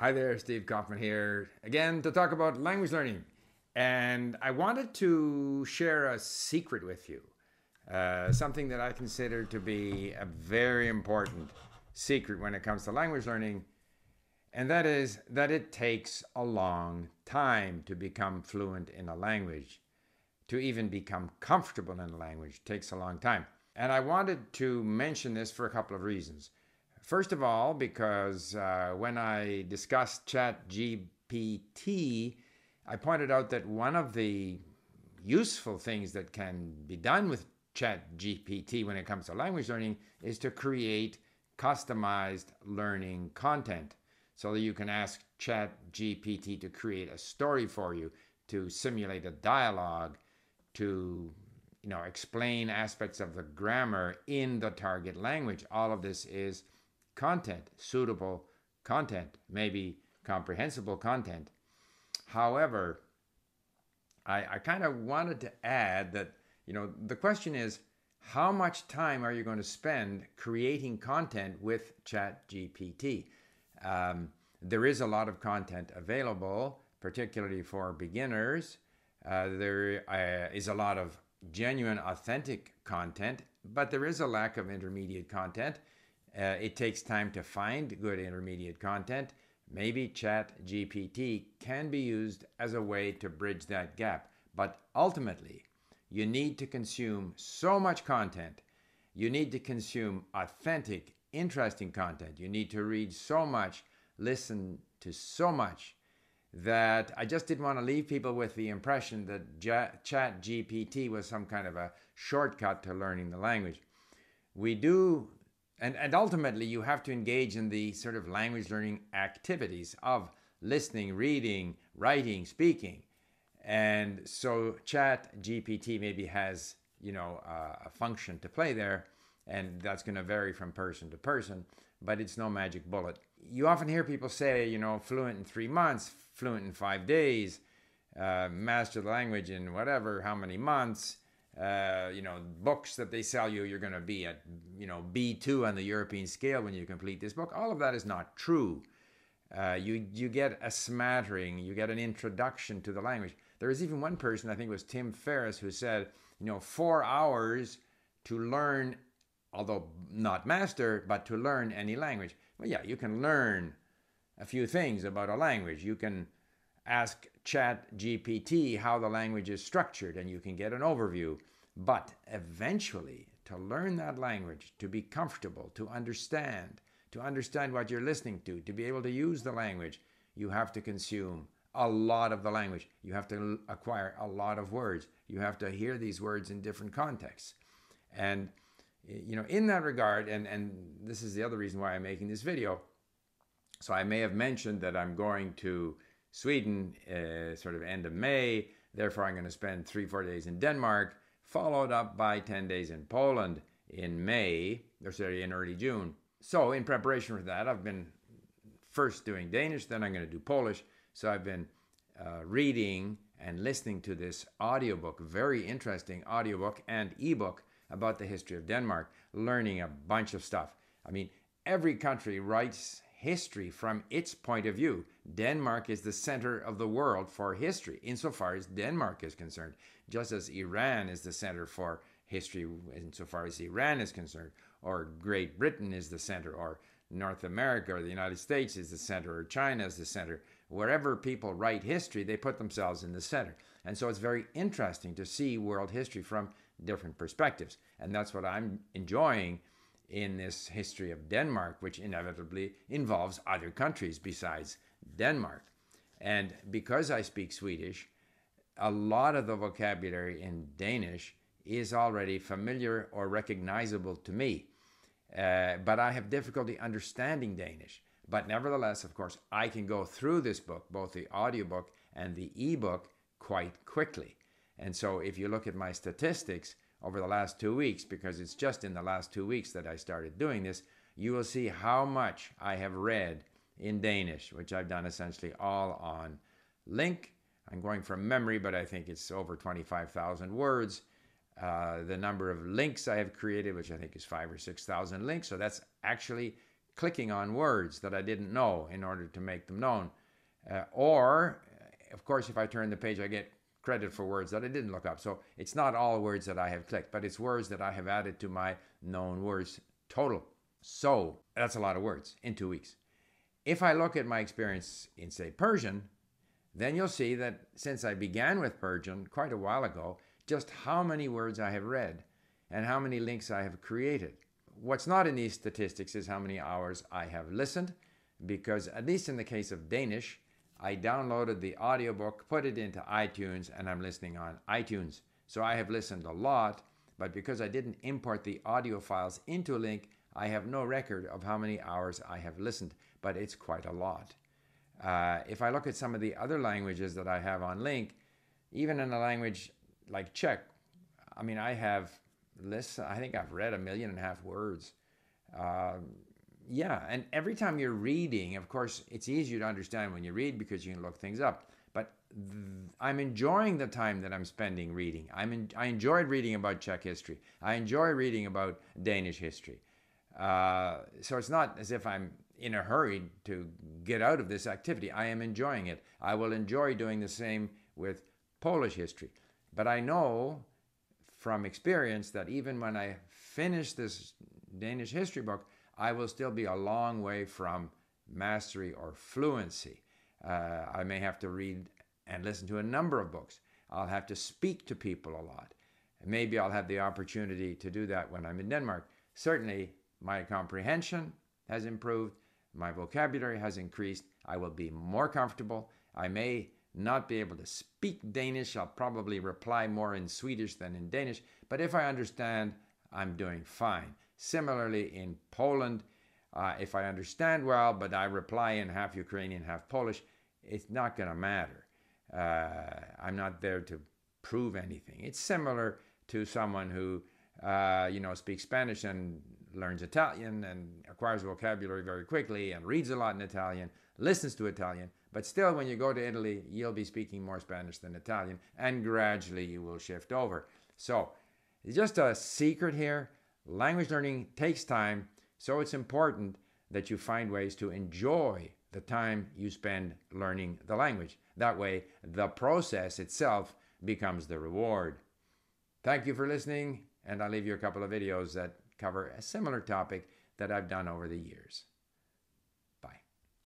Hi there, Steve Kaufmann here again to talk about language learning. And I wanted to share a secret with you, uh, something that I consider to be a very important secret when it comes to language learning. And that is that it takes a long time to become fluent in a language. To even become comfortable in a language takes a long time. And I wanted to mention this for a couple of reasons. First of all, because uh, when I discussed ChatGPT, I pointed out that one of the useful things that can be done with ChatGPT when it comes to language learning is to create customized learning content so that you can ask ChatGPT to create a story for you, to simulate a dialogue, to you know explain aspects of the grammar in the target language. All of this is content, suitable content, maybe comprehensible content. However, I, I kind of wanted to add that, you know, the question is how much time are you going to spend creating content with ChatGPT? Um, there is a lot of content available, particularly for beginners. Uh, there uh, is a lot of genuine, authentic content, but there is a lack of intermediate content. Uh, it takes time to find good intermediate content. Maybe Chat GPT can be used as a way to bridge that gap. But ultimately, you need to consume so much content. You need to consume authentic, interesting content. You need to read so much, listen to so much that I just didn't want to leave people with the impression that Chat GPT was some kind of a shortcut to learning the language. We do and, and ultimately, you have to engage in the sort of language learning activities of listening, reading, writing, speaking. And so Chat GPT maybe has, you know, uh, a function to play there, and that's going to vary from person to person, but it's no magic bullet. You often hear people say, you know, fluent in three months, fluent in five days, uh, master the language in whatever, how many months uh, you know, books that they sell you, you're going to be at, you know, B2 on the European scale when you complete this book. All of that is not true. Uh, you, you get a smattering, you get an introduction to the language. There was even one person, I think it was Tim Ferriss, who said, you know, four hours to learn, although not master, but to learn any language. Well, yeah, you can learn a few things about a language. You can ask Chat GPT how the language is structured and you can get an overview. But eventually, to learn that language, to be comfortable, to understand, to understand what you're listening to, to be able to use the language, you have to consume a lot of the language. You have to acquire a lot of words. You have to hear these words in different contexts. And you know, in that regard, and, and this is the other reason why I'm making this video. So I may have mentioned that I'm going to Sweden, uh, sort of end of May. Therefore, I'm going to spend three, four days in Denmark, followed up by 10 days in Poland in May, or sorry, in early June. So, in preparation for that, I've been first doing Danish, then I'm going to do Polish. So, I've been uh, reading and listening to this audiobook, very interesting audiobook and ebook about the history of Denmark, learning a bunch of stuff. I mean, every country writes history from its point of view. Denmark is the center of the world for history, insofar as Denmark is concerned, just as Iran is the center for history, insofar as Iran is concerned, or Great Britain is the center, or North America or the United States is the center, or China is the center. Wherever people write history, they put themselves in the center. And so it's very interesting to see world history from different perspectives. And that's what I'm enjoying in this history of Denmark, which inevitably involves other countries besides Denmark. And because I speak Swedish, a lot of the vocabulary in Danish is already familiar or recognizable to me. Uh, but I have difficulty understanding Danish. But nevertheless, of course, I can go through this book, both the audiobook and the ebook, quite quickly. And so if you look at my statistics, over the last two weeks, because it's just in the last two weeks that I started doing this, you will see how much I have read in Danish, which I've done essentially all on LingQ. I'm going from memory, but I think it's over 25,000 words. Uh, the number of LingQs I have created, which I think is five or 6,000 LingQs. So that's actually clicking on words that I didn't know in order to make them known. Uh, or, of course, if I turn the page, I get credit for words that I didn't look up. So it's not all words that I have clicked, but it's words that I have added to my known words total. So that's a lot of words in two weeks. If I look at my experience in, say, Persian, then you'll see that since I began with Persian quite a while ago, just how many words I have read and how many LingQs I have created. What's not in these statistics is how many hours I have listened, because at least in the case of Danish, I downloaded the audiobook, put it into iTunes, and I'm listening on iTunes. So I have listened a lot, but because I didn't import the audio files into LingQ, I have no record of how many hours I have listened, but it's quite a lot. Uh, if I look at some of the other languages that I have on LingQ, even in a language like Czech, I mean, I have lists, I think I've read a million and a half words. Um, yeah, and every time you're reading, of course, it's easier to understand when you read because you can look things up. But th- I'm enjoying the time that I'm spending reading. I'm in, I enjoyed reading about Czech history. I enjoy reading about Danish history. Uh, so it's not as if I'm in a hurry to get out of this activity. I am enjoying it. I will enjoy doing the same with Polish history. But I know from experience that even when I finish this Danish history book, I will still be a long way from mastery or fluency. Uh, I may have to read and listen to a number of books. I'll have to speak to people a lot. Maybe I'll have the opportunity to do that when I'm in Denmark. Certainly, my comprehension has improved, my vocabulary has increased. I will be more comfortable. I may not be able to speak Danish. I'll probably reply more in Swedish than in Danish. But if I understand, I'm doing fine. Similarly, in Poland, uh, if I understand well, but I reply in half Ukrainian, half Polish, it's not going to matter. Uh, I'm not there to prove anything. It's similar to someone who, uh, you know, speaks Spanish and learns Italian and acquires vocabulary very quickly and reads a lot in Italian, listens to Italian, but still, when you go to Italy, you'll be speaking more Spanish than Italian, and gradually you will shift over. So, just a secret here Language learning takes time, so it's important that you find ways to enjoy the time you spend learning the language. That way, the process itself becomes the reward. Thank you for listening, and I'll leave you a couple of videos that cover a similar topic that I've done over the years.